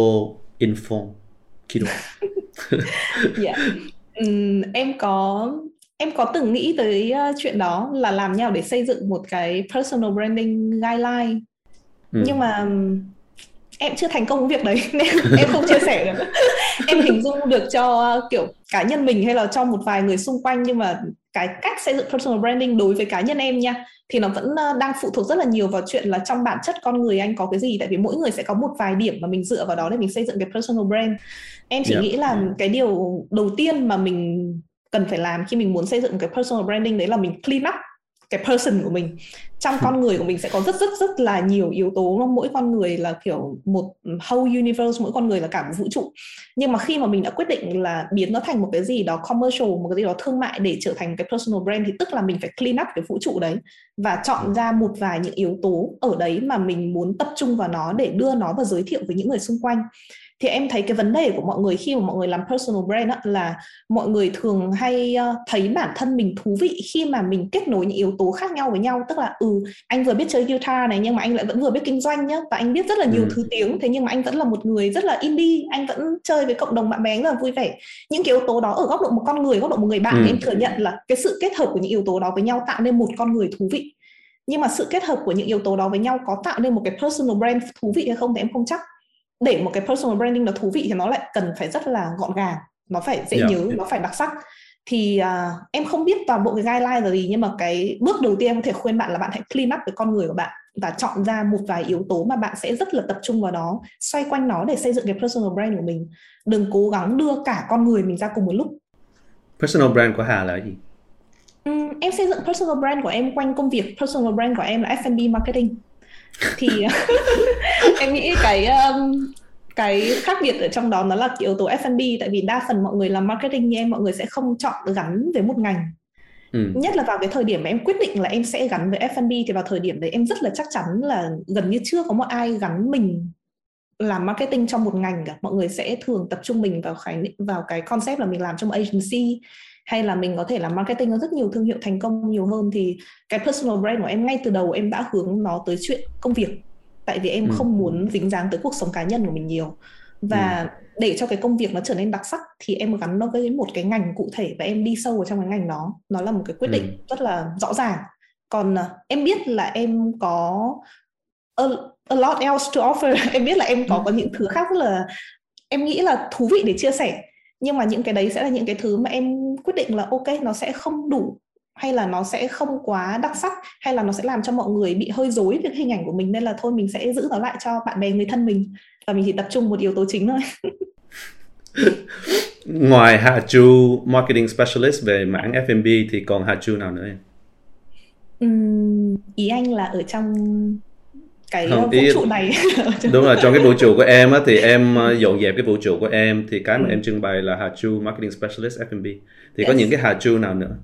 Info Kido <laughs> yeah. um, em có em có từng nghĩ tới uh, chuyện đó là làm nhau để xây dựng một cái personal branding guideline? Ừ. nhưng mà em chưa thành công việc đấy <laughs> nên em không chia sẻ được. <laughs> Em hình dung được cho uh, kiểu cá nhân mình hay là cho một vài người xung quanh nhưng mà cái cách xây dựng personal branding đối với cá nhân em nha thì nó vẫn uh, đang phụ thuộc rất là nhiều vào chuyện là trong bản chất con người anh có cái gì. Tại vì mỗi người sẽ có một vài điểm mà mình dựa vào đó để mình xây dựng cái personal brand. Em chỉ yeah. nghĩ là cái điều đầu tiên mà mình cần phải làm khi mình muốn xây dựng cái personal branding đấy là mình clean up cái person của mình. Trong con người của mình sẽ có rất rất rất là nhiều yếu tố mỗi con người là kiểu một whole universe mỗi con người là cả một vũ trụ. Nhưng mà khi mà mình đã quyết định là biến nó thành một cái gì đó commercial một cái gì đó thương mại để trở thành cái personal brand thì tức là mình phải clean up cái vũ trụ đấy và chọn ra một vài những yếu tố ở đấy mà mình muốn tập trung vào nó để đưa nó và giới thiệu với những người xung quanh thì em thấy cái vấn đề của mọi người khi mà mọi người làm personal brand á, là mọi người thường hay uh, thấy bản thân mình thú vị khi mà mình kết nối những yếu tố khác nhau với nhau. Tức là ừ anh vừa biết chơi guitar này nhưng mà anh lại vẫn vừa biết kinh doanh nhá và anh biết rất là nhiều ừ. thứ tiếng. Thế nhưng mà anh vẫn là một người rất là indie anh vẫn chơi với cộng đồng bạn bè rất là vui vẻ. Những cái yếu tố đó ở góc độ một con người góc độ một người bạn ừ. em thừa nhận là cái sự kết hợp của những yếu tố đó với nhau tạo nên một con người thú vị. Nhưng mà sự kết hợp của những yếu tố đó với nhau có tạo nên một cái personal brand thú vị hay không thì em không chắc để một cái personal branding nó thú vị thì nó lại cần phải rất là gọn gàng nó phải dễ yeah. nhớ nó phải đặc sắc. Thì uh, em không biết toàn bộ cái guideline là gì nhưng mà cái bước đầu tiên em có thể khuyên bạn là bạn hãy clean up với con người của bạn và chọn ra một vài yếu tố mà bạn sẽ rất là tập trung vào đó xoay quanh nó để xây dựng cái personal brand của mình. Đừng cố gắng đưa cả con người mình ra cùng một lúc. Personal brand của Hà là gì? Um, em xây dựng personal brand của em quanh công việc personal brand của em là F&B marketing thì <laughs> em nghĩ cái um, cái khác biệt ở trong đó nó là cái yếu tố F&B tại vì đa phần mọi người làm marketing như em mọi người sẽ không chọn gắn với một ngành. Ừ. nhất là vào cái thời điểm mà em quyết định là em sẽ gắn với F&B thì vào thời điểm đấy em rất là chắc chắn là gần như chưa có một ai gắn mình làm marketing trong một ngành cả. Mọi người sẽ thường tập trung mình vào khái vào cái concept là mình làm trong agency hay là mình có thể làm marketing có rất nhiều thương hiệu thành công nhiều hơn thì cái personal brand của em ngay từ đầu em đã hướng nó tới chuyện công việc. Tại vì em ừ. không muốn dính dáng tới cuộc sống cá nhân của mình nhiều. Và ừ. để cho cái công việc nó trở nên đặc sắc thì em gắn nó với một cái ngành cụ thể và em đi sâu vào trong cái ngành đó. Nó là một cái quyết định ừ. rất là rõ ràng. Còn uh, em biết là em có a, a lot else to offer. <laughs> Em biết là em có có những thứ khác rất là em nghĩ là thú vị để chia sẻ nhưng mà những cái đấy sẽ là những cái thứ mà em quyết định là ok nó sẽ không đủ hay là nó sẽ không quá đặc sắc hay là nó sẽ làm cho mọi người bị hơi dối về hình ảnh của mình nên là thôi mình sẽ giữ nó lại cho bạn bè người thân mình và mình chỉ tập trung một yếu tố chính thôi <laughs> ngoài Hà Chu marketing specialist về mảng F&B thì còn Hà Chu nào nữa em? Uhm, ý anh là ở trong cái không, vũ ý, trụ này <laughs> đúng rồi trong cái vũ trụ của em á thì em ờ, dọn dẹp cái vũ trụ của em thì cái mà ừ. em trưng bày là Hà Chu marketing specialist F&B thì yes. có những cái Hà Chu nào nữa?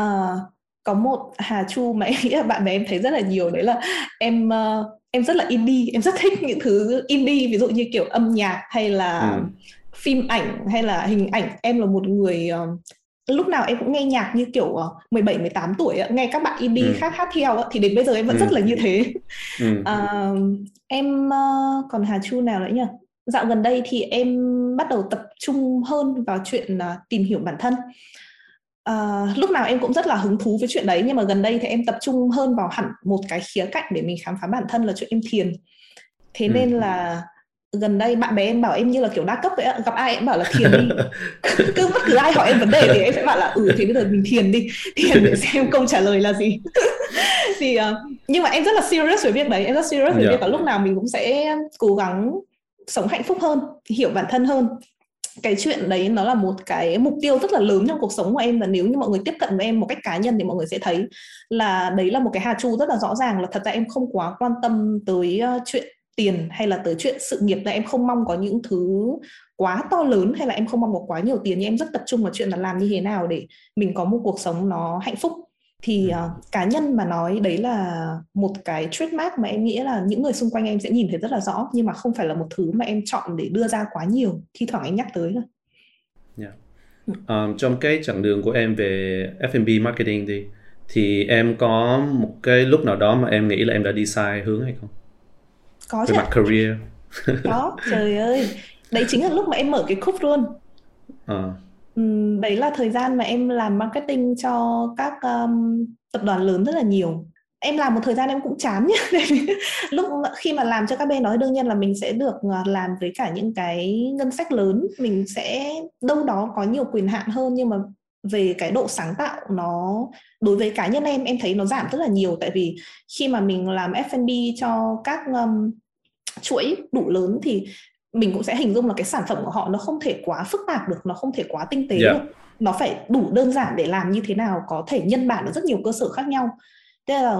Uh, có một Hà Chu mà <laughs> em nghĩ là bạn bè em thấy rất là nhiều đấy là em uh, em rất là indie em rất thích những thứ indie ví dụ như kiểu âm nhạc hay là ừ. phim ảnh hay là hình ảnh em là một người uh, lúc nào em cũng nghe nhạc như kiểu uh, 17 18 tuổi nghe các bạn indie ừ. khác hát theo thì đến bây giờ em vẫn ừ. rất là như thế. Ừ. Uh, <laughs> em uh, còn Hà Chu nào nữa nhỉ? Dạo gần đây thì em bắt đầu tập trung hơn vào chuyện tìm hiểu bản thân. Uh, lúc nào em cũng rất là hứng thú với chuyện đấy nhưng mà gần đây thì em tập trung hơn vào hẳn một cái khía cạnh để mình khám phá bản thân là chuyện em thiền thế ừ. nên là gần đây bạn bè em bảo em như là kiểu đa cấp vậy gặp ai em bảo là thiền đi <laughs> cứ bất cứ ai hỏi em vấn đề thì em sẽ bảo là ừ thì bây giờ mình thiền đi thiền để <laughs> xem câu trả lời là gì <laughs> thì uh, nhưng mà em rất là serious với việc đấy em rất serious với yeah. Dạ. việc là lúc nào mình cũng sẽ cố gắng sống hạnh phúc hơn hiểu bản thân hơn cái chuyện đấy nó là một cái mục tiêu rất là lớn trong cuộc sống của em và nếu như mọi người tiếp cận với em một cách cá nhân thì mọi người sẽ thấy là đấy là một cái hà chu rất là rõ ràng là thật ra em không quá quan tâm tới uh, chuyện tiền hay là tới chuyện sự nghiệp là em không mong có những thứ quá to lớn hay là em không mong có quá nhiều tiền nhưng em rất tập trung vào chuyện là làm như thế nào để mình có một cuộc sống nó hạnh phúc thì uh, cá nhân mà nói đấy là một cái trademark mà em nghĩ là những người xung quanh em sẽ nhìn thấy rất là rõ nhưng mà không phải là một thứ mà em chọn để đưa ra quá nhiều thi thoảng em nhắc tới thôi. Yeah. Um, trong cái chặng đường của em về F&B marketing đi thì em có một cái lúc nào đó mà em nghĩ là em đã đi sai hướng hay không? Có chứ. Về mặt career. có, trời ơi. Đấy chính là lúc mà em mở cái khúc luôn. À đấy là thời gian mà em làm marketing cho các um, tập đoàn lớn rất là nhiều em làm một thời gian em cũng chán nhá <laughs> lúc khi mà làm cho các bên đó đương nhiên là mình sẽ được ờ, làm với cả những cái ngân sách lớn mình sẽ đâu đó có nhiều quyền hạn hơn nhưng mà về cái độ sáng tạo nó đối với cá nhân em em thấy nó giảm rất là nhiều. Tại vì khi mà mình làm F&B cho các um, chuỗi đủ lớn thì mình cũng sẽ hình dung là cái sản phẩm của họ nó không thể quá phức tạp được nó không thể quá tinh tế yeah. được. Nó phải đủ đơn giản để làm như thế nào có thể nhân bản ở rất nhiều cơ sở khác nhau Thế là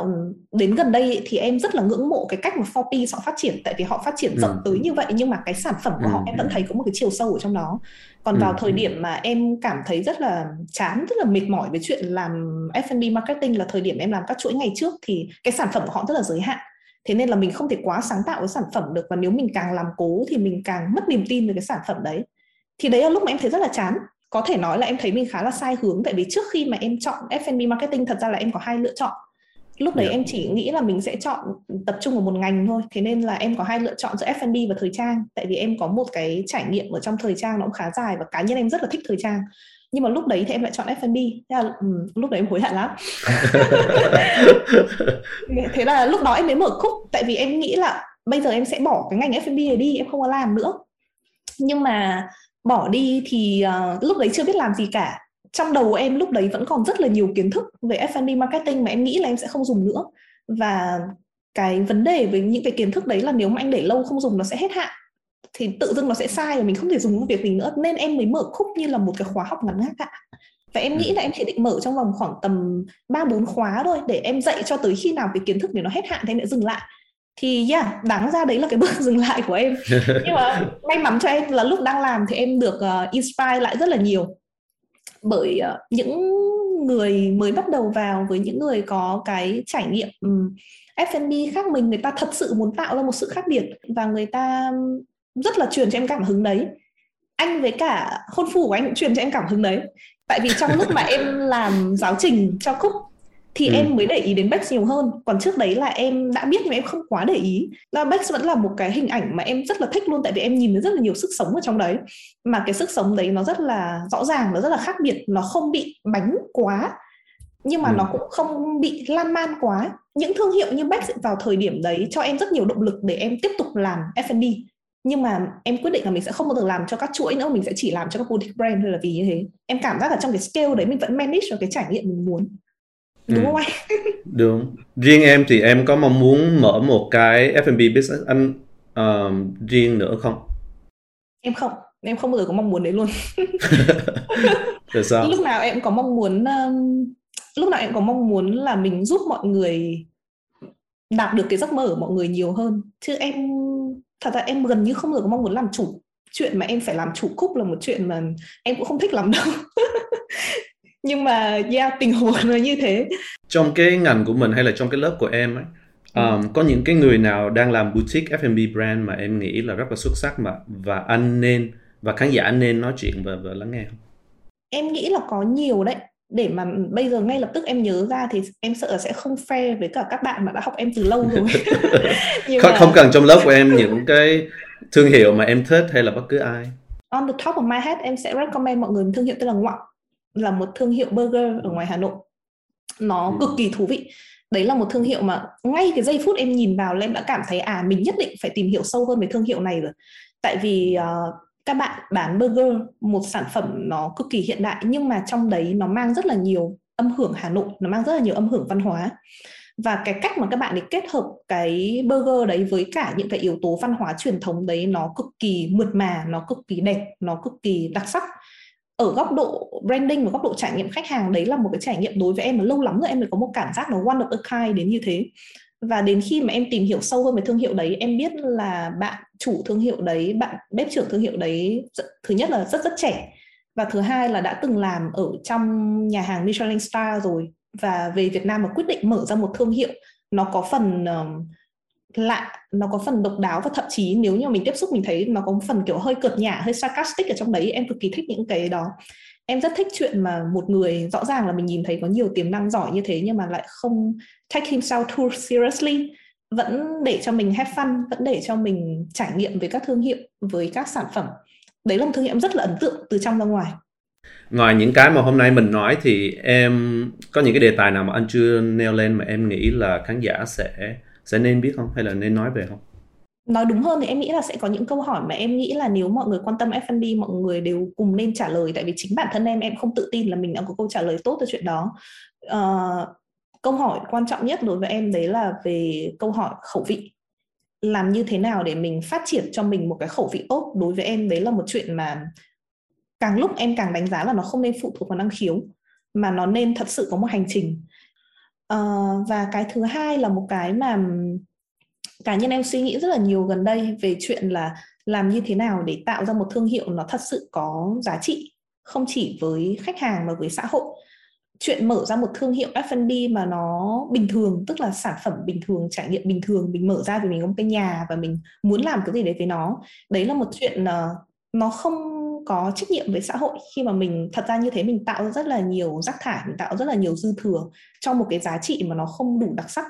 đến gần đây thì em rất là ngưỡng mộ cái cách mà 4P họ phát triển tại vì họ phát triển rộng ừ. tới như vậy nhưng mà cái sản phẩm của ừ. họ em vẫn thấy có một cái chiều sâu ở trong đó. Còn ừ. vào thời điểm mà em cảm thấy rất là chán, rất là mệt mỏi với chuyện làm F&B marketing là thời điểm em làm các chuỗi ngày trước thì cái sản phẩm của họ rất là giới hạn thế nên là mình không thể quá sáng tạo với sản phẩm được và nếu mình càng làm cố thì mình càng mất niềm tin về cái sản phẩm đấy thì đấy là lúc mà em thấy rất là chán có thể nói là em thấy mình khá là sai hướng tại vì trước khi mà em chọn F&B marketing thật ra là em có hai lựa chọn lúc đấy yeah. Dạ. em chỉ nghĩ là mình sẽ chọn tập trung vào một ngành thôi. Thế nên là em có hai lựa chọn giữa F&B và thời trang. Tại vì em có một cái trải nghiệm ở trong thời trang nó cũng khá dài và cá nhân em rất là thích thời trang. Nhưng mà lúc đấy thì em lại chọn F&B thế là um, lúc đấy em hối hận lắm. <laughs> Thế là lúc đó em mới mở khúc. Tại vì em nghĩ là bây giờ em sẽ bỏ cái ngành F&B này đi em không có làm nữa. Nhưng mà bỏ đi thì uh, lúc đấy chưa biết làm gì cả trong đầu em lúc đấy vẫn còn rất là nhiều kiến thức về F&B marketing mà em nghĩ là em sẽ không dùng nữa. Và cái vấn đề với những cái kiến thức đấy là nếu mà anh để lâu không dùng nó sẽ hết hạn. Thì tự dưng nó sẽ sai và mình không thể dùng công việc mình nữa. Nên em mới mở khúc như là một cái khóa học ngắn hạn và em nghĩ là em chỉ định mở trong vòng khoảng tầm ba bốn khóa thôi để em dạy cho tới khi nào cái kiến thức này nó hết hạn thì em lại dừng lại. Thì yeah, đáng ra đấy là cái <laughs> bước dừng lại của em. Nhưng mà may mắn cho em là lúc đang làm thì em được uh, inspire lại rất là nhiều bởi ờ, những người mới bắt đầu vào, với những người có cái trải nghiệm F&B khác mình, người ta thật sự muốn tạo ra một sự khác biệt và người ta rất là truyền cho em cảm hứng đấy. Anh với cả hôn phu của anh cũng truyền cho em cảm hứng đấy. Tại vì trong lúc mà em làm giáo trình cho cúc thì ừ. em mới để ý đến Bex nhiều hơn. Còn trước đấy là em đã biết mà em không quá để ý. Là Bex vẫn là một cái hình ảnh mà em rất là thích luôn tại vì em nhìn thấy rất là nhiều sức sống ở trong đấy. Mà cái sức sống đấy nó rất là rõ ràng nó rất là khác biệt. Nó không bị bánh quá nhưng mà ừ. nó cũng không bị lan man quá. Những thương hiệu như Bex vào thời điểm đấy cho em rất nhiều động lực để em tiếp tục làm F&B nhưng mà em quyết định là mình sẽ không bao giờ làm cho các chuỗi nữa. Mình sẽ chỉ làm cho các boutique brand thôi là vì như thế. Em cảm giác là trong cái scale đấy mình vẫn manage được cái trải nghiệm mình muốn đúng ừ. không anh? <laughs> Đúng. Riêng em thì em có mong muốn mở một cái F&B business anh uh, riêng nữa không? Em không. Em không bao giờ có mong muốn đấy luôn. <laughs> <laughs> Sao? Lúc nào em có mong muốn um, lúc nào em có mong muốn là mình giúp mọi người đạt được cái giấc mơ của mọi người nhiều hơn. Chứ em thật ra em gần như không bao giờ có mong muốn làm chủ. Chuyện mà em phải làm chủ cúc là một chuyện mà em cũng không thích lắm đâu nhưng mà yeah tình huống nó như thế. Trong cái ngành của mình hay là trong cái lớp của em ấy um, có những cái người nào đang làm boutique F&B brand mà em nghĩ là rất là xuất sắc mà và anh nên và khán giả nên nói chuyện và, và lắng nghe không? Em nghĩ là có nhiều đấy. Để mà bây giờ ngay lập tức em nhớ ra thì em sợ là sẽ không fair với cả các bạn mà đã học em từ lâu rồi. <laughs> <laughs> Không, mà... không cần trong lớp của em những cái thương hiệu mà em thích hay là bất cứ ai. On the top of my head em sẽ recommend mọi người thương hiệu tên là Ngoọng là một thương hiệu burger ở ngoài Hà Nội. Nó ừ. cực kỳ thú vị. Đấy là một thương hiệu mà ngay cái giây phút em nhìn vào là em đã cảm thấy à mình nhất định phải tìm hiểu sâu hơn về thương hiệu này rồi. Tại vì uh, các bạn bán burger một sản phẩm nó cực kỳ hiện đại nhưng mà trong đấy nó mang rất là nhiều âm hưởng Hà Nội nó mang rất là nhiều âm hưởng văn hóa. Và cái cách mà các bạn ấy kết hợp cái burger đấy với cả những cái yếu tố văn hóa truyền thống đấy nó cực kỳ mượt mà nó cực kỳ đẹp nó cực kỳ đặc sắc ở góc độ branding và góc độ trải nghiệm khách hàng đấy là một cái trải nghiệm đối với em mà lâu lắm rồi em mới có một cảm giác nó one of a kind đến như thế. Và đến khi mà em tìm hiểu sâu hơn về thương hiệu đấy em biết là bạn chủ thương hiệu đấy bạn bếp trưởng thương hiệu đấy thứ nhất là rất rất trẻ. Và thứ hai là đã từng làm ở trong nhà hàng Michelin Star rồi. Và về Việt Nam mà quyết định mở ra một thương hiệu nó có phần uh, lạ nó có phần độc đáo và thậm chí nếu như mình tiếp xúc mình thấy nó có phần kiểu hơi cợt nhả, hơi sarcastic ở trong đấy, em cực kỳ thích những cái đó. Em rất thích chuyện mà một người rõ ràng là mình nhìn thấy có nhiều tiềm năng giỏi như thế nhưng mà lại không take himself too seriously, vẫn để cho mình have fun, vẫn để cho mình trải nghiệm với các thương hiệu, với các sản phẩm. Đấy là một thương hiệu em rất là ấn tượng từ trong ra ngoài. Ngoài những cái mà hôm nay mình nói thì em có những cái đề tài nào mà anh chưa nêu lên mà em nghĩ là khán giả sẽ sẽ nên biết không? Hay là nên nói về không? Nói đúng hơn thì em nghĩ là sẽ có những câu hỏi mà em nghĩ là nếu mọi người quan tâm F&B mọi người đều cùng nên trả lời. Tại vì chính bản thân em em không tự tin là mình đã có câu trả lời tốt cho chuyện đó. Uh, câu hỏi quan trọng nhất đối với em đấy là về câu hỏi khẩu vị. Làm như thế nào để mình phát triển cho mình một cái khẩu vị tốt? Đối với em đấy là một chuyện mà càng lúc em càng đánh giá là nó không nên phụ thuộc vào năng khiếu mà nó nên thật sự có một hành trình uh, và cái thứ hai là một cái mà cá nhân em suy nghĩ rất là nhiều gần đây về chuyện là làm như thế nào để tạo ra một thương hiệu nó thật sự có giá trị không chỉ với khách hàng mà với xã hội. Chuyện mở ra một thương hiệu F&B mà nó bình thường tức là sản phẩm bình thường trải nghiệm bình thường mình mở ra vì mình có một cái nhà và mình muốn làm cái gì đấy với nó. Đấy là một chuyện uh, nó không có trách nhiệm với xã hội. Khi mà mình, thật ra như thế mình tạo rất là nhiều rác thải, mình tạo rất là nhiều dư thừa cho một cái giá trị mà nó không đủ đặc sắc.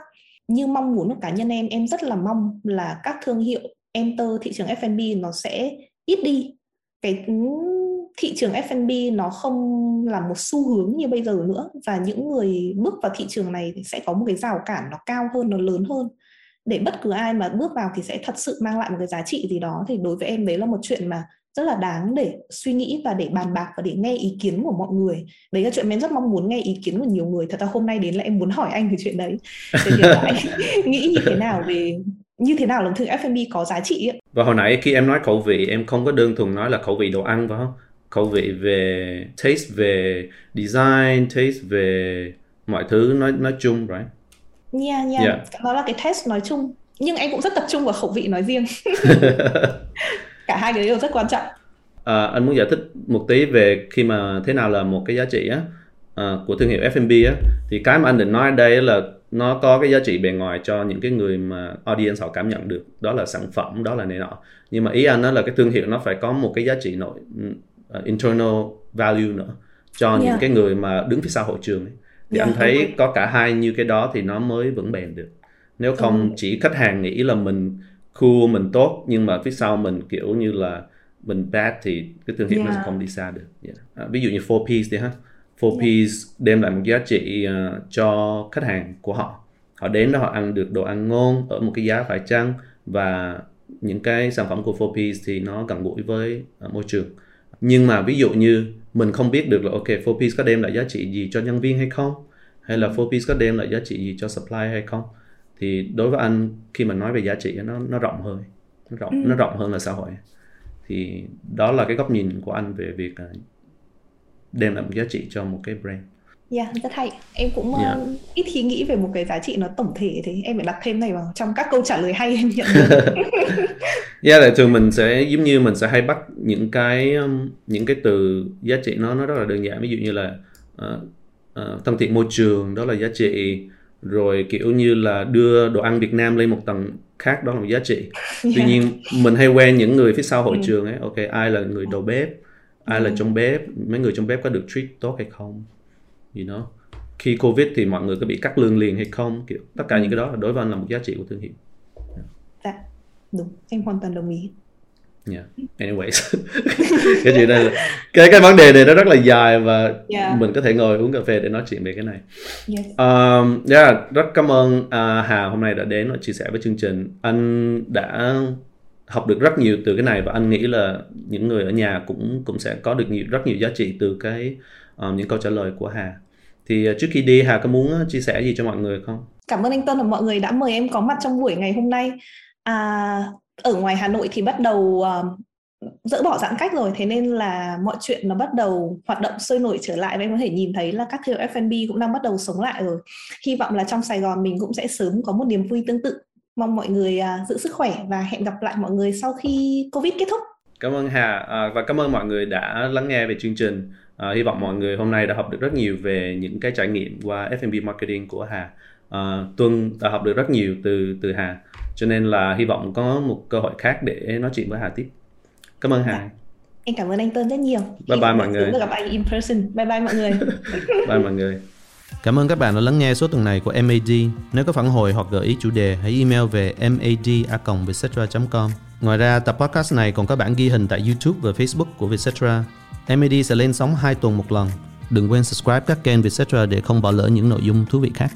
Như mong muốn của cá nhân em em rất là mong là các thương hiệu enter thị trường F&B nó sẽ ít đi. Cái ừ, thị trường F&B nó không là một xu hướng như bây giờ nữa và những người bước vào thị trường này sẽ có một cái rào cản nó cao hơn, nó lớn hơn. Để bất cứ ai mà bước vào thì sẽ thật sự mang lại một cái giá trị gì đó. Thì đối với em đấy là một chuyện mà rất là đáng để suy nghĩ và để bàn bạc và để nghe ý kiến của mọi người. Đấy là chuyện em rất mong muốn nghe ý kiến của nhiều người. Thật ra hôm nay đến là em muốn hỏi anh về chuyện đấy. Anh <laughs> nghĩ như thế nào về như thế nào là thứ F&B có giá trị ấy. và hồi nãy khi em nói khẩu vị em không có đơn thuần nói là khẩu vị đồ ăn phải không? Khẩu vị về taste về design taste về mọi thứ nói nói chung right? Yeah yeah. Yeah. đó là cái test nói chung. Nhưng anh cũng rất tập trung vào khẩu vị nói riêng <laughs> <laughs> cả hai cái đều rất quan trọng à, anh muốn giải thích một tí về khi mà thế nào là một cái giá trị á à, của thương hiệu F&B á thì cái mà anh định nói đây là nó có cái giá trị bề ngoài cho những cái người mà audience họ cảm nhận được đó là sản phẩm đó là này nọ nhưng mà ý anh đó là cái thương hiệu nó phải có một cái giá trị nội uh, internal value nữa cho yeah. những cái người mà đứng phía sau hội trường ấy. thì yeah, anh thấy okay. có cả hai như cái đó thì nó mới vững bền được nếu không ừ. chỉ khách hàng nghĩ là mình cool mình tốt nhưng mà phía sau mình kiểu như là mình bad thì cái thương hiệu yeah. nó sẽ không đi xa được. Yeah. à, ví dụ như four piece đi ha. Four piece đem lại một giá trị uh, cho khách hàng của họ. Họ đến đó họ ăn được đồ ăn ngon ở một cái giá phải chăng? Và những cái sản phẩm của 4P thì nó gần gũi với uh, môi trường. Nhưng mà ví dụ như mình không biết được là ok 4P có đem lại giá trị gì cho nhân viên hay không? Hay là 4P có đem lại giá trị gì cho supply hay không thì đối với anh khi mà nói về giá trị nó nó rộng hơn nó rộng ừ. nó rộng hơn là xã hội thì đó là cái góc nhìn của anh về việc uh, đem lại một giá trị cho một cái brand Yeah, dạ, rất hay. Em cũng yeah. uh, ít khi nghĩ về một cái giá trị nó tổng thể thế em phải đặt thêm này vào trong các câu trả lời hay em nhận được. <laughs> yeah, là thường mình sẽ giống như mình sẽ hay bắt những cái um, những cái từ giá trị nó nó rất là đơn giản ví dụ như là uh, uh, thân thiện môi trường đó là giá trị rồi kiểu như là đưa đồ ăn Việt Nam lên một tầng khác đó là một giá trị. Yeah. Tuy nhiên mình hay quen những người phía sau hội ừ. trường ấy, ok ai là người đầu bếp, ai ừ. là trong bếp, mấy người trong bếp có được treat tốt hay không? you know khi covid thì mọi người có bị cắt lương liền hay không kiểu tất cả những cái đó là đối với anh là một giá trị của thương hiệu dạ đúng em hoàn toàn đồng ý Yeah. Anyways, <laughs> cái chuyện này cái cái vấn đề này nó rất là dài và yeah. mình có thể ngồi uống cà phê để nói chuyện về cái này. Yes. Um, yeah, rất cảm ơn uh, Hà hôm nay đã đến và chia sẻ với chương trình. Anh đã học được rất nhiều từ cái này và anh nghĩ là những người ở nhà cũng cũng sẽ có được nhiều rất nhiều giá trị từ cái uh, những câu trả lời của Hà thì uh, trước khi đi Hà có muốn uh, chia sẻ gì cho mọi người không? Cảm ơn anh Tân và mọi người đã mời em có mặt trong buổi ngày hôm nay. À, ở ngoài Hà Nội thì bắt đầu uh, dỡ bỏ giãn cách rồi thế nên là mọi chuyện nó bắt đầu hoạt động sôi nổi trở lại. Và em có thể nhìn thấy là các thương hiệu F&B cũng đang bắt đầu sống lại rồi. Hy vọng là trong Sài Gòn mình cũng sẽ sớm có một niềm vui tương tự. Mong mọi người uh, giữ sức khỏe và hẹn gặp lại mọi người sau khi Covid kết thúc. Cảm ơn Hà uh, và cảm ơn mọi người đã lắng nghe về chương trình. À, hy vọng mọi người hôm nay đã học được rất nhiều về những cái trải nghiệm qua F&B marketing của Hà. À, Tuân đã học được rất nhiều từ từ Hà, cho nên là hy vọng có một cơ hội khác để nói chuyện với Hà tiếp. Cảm ơn Hà. Dạ. Em cảm ơn anh Tuân rất nhiều. Bye bye mọi người. gặp anh in person. Bye bye mọi người. <laughs> bye mọi người. Cảm ơn các bạn đã lắng nghe số tuần này của MAD. Nếu có phản hồi hoặc gợi ý chủ đề, hãy email về mad.vietcetera.com. Ngoài ra, tập podcast này còn có bản ghi hình tại YouTube và Facebook của Vietcetera. MAD sẽ lên sóng 2 tuần một lần. Đừng quên subscribe các kênh Vietcetera để không bỏ lỡ những nội dung thú vị khác.